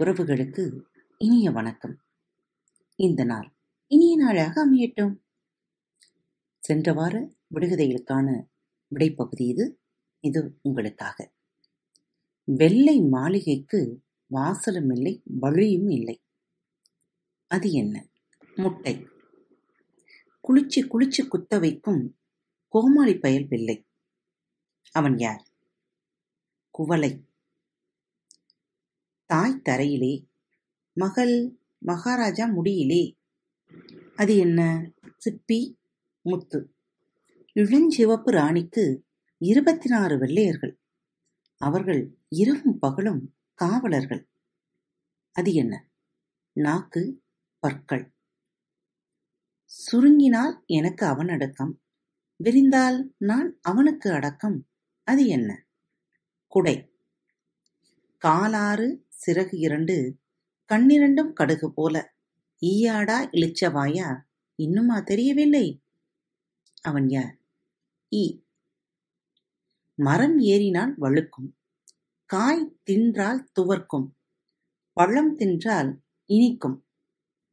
உறவுகளுக்கு இனிய வணக்கம். இந்த நாள் இனிய நாளாக அமையட்டும். சென்ற வார விடுகதைகளுக்கான விடைப்பகுதி இது. இது உங்களுக்காக. வெள்ளை மாளிகைக்கு வாசலும் இல்லை வழியும் இல்லை. அது என்ன? முட்டை. குளிச்சு குளிச்சு குத்த வைக்கும் கோமாளி பயல் பிள்ளை. அவன் யார்? குவளை. தாய் தரையிலே. மகள் மகாராஜா முடியிலே. அது என்ன? சிப்பி முத்து. இளஞ்சிவப்பு ராணிக்கு இருபத்தி நாறு வெள்ளையர்கள். அவர்கள் இரவும் பகலும் காவலர்கள். அது என்ன? நாக்கு பற்கள். சுருங்கினால் எனக்கு அவன் அடக்கம். விரிந்தால் நான் அவனுக்கு அடக்கம். அது என்ன? குடை. காலாறு சிறகு இரண்டு கண்ணிரண்டும் கடுகு போல. ஈயாடா இளிச்சவாயா இன்னுமா தெரியவில்லை? அவன் யார்? ஈ. மரம் ஏறினால் வழுக்கும் காய் தின்றால் துவர்க்கும் பழம் தின்றால் இனிக்கும்.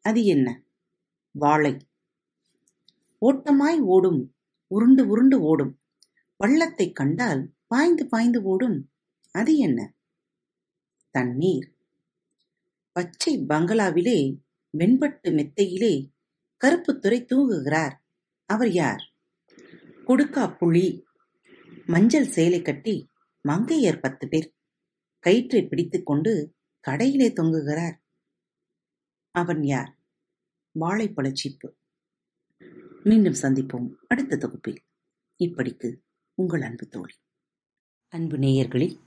அது என்ன? வாழை. ஓட்டமாய் ஓடும் உருண்டு உருண்டு ஓடும் பள்ளத்தை கண்டால் பாய்ந்து பாய்ந்து ஓடும். அது என்ன? தண்ணீர். பச்சை பங்களாவிலே வெண்பட்டு மெத்தையிலே கருப்புத்துறை தூங்குகிறார். அவர் யார்? கொடுக்கா புளி மஞ்சள் சேலை கட்டி மங்கையர் பத்து பேர். கயிற்றை பிடித்துக் கொண்டு கடையிலே தொங்குகிறார். அவன் யார்? வாழைப்பழச்சீப்பு மீண்டும் சந்திப்போம் அடுத்த தொகுப்பில். இப்படிக்கு உங்கள் அன்பு தோழி. அன்பு நேயர்களில்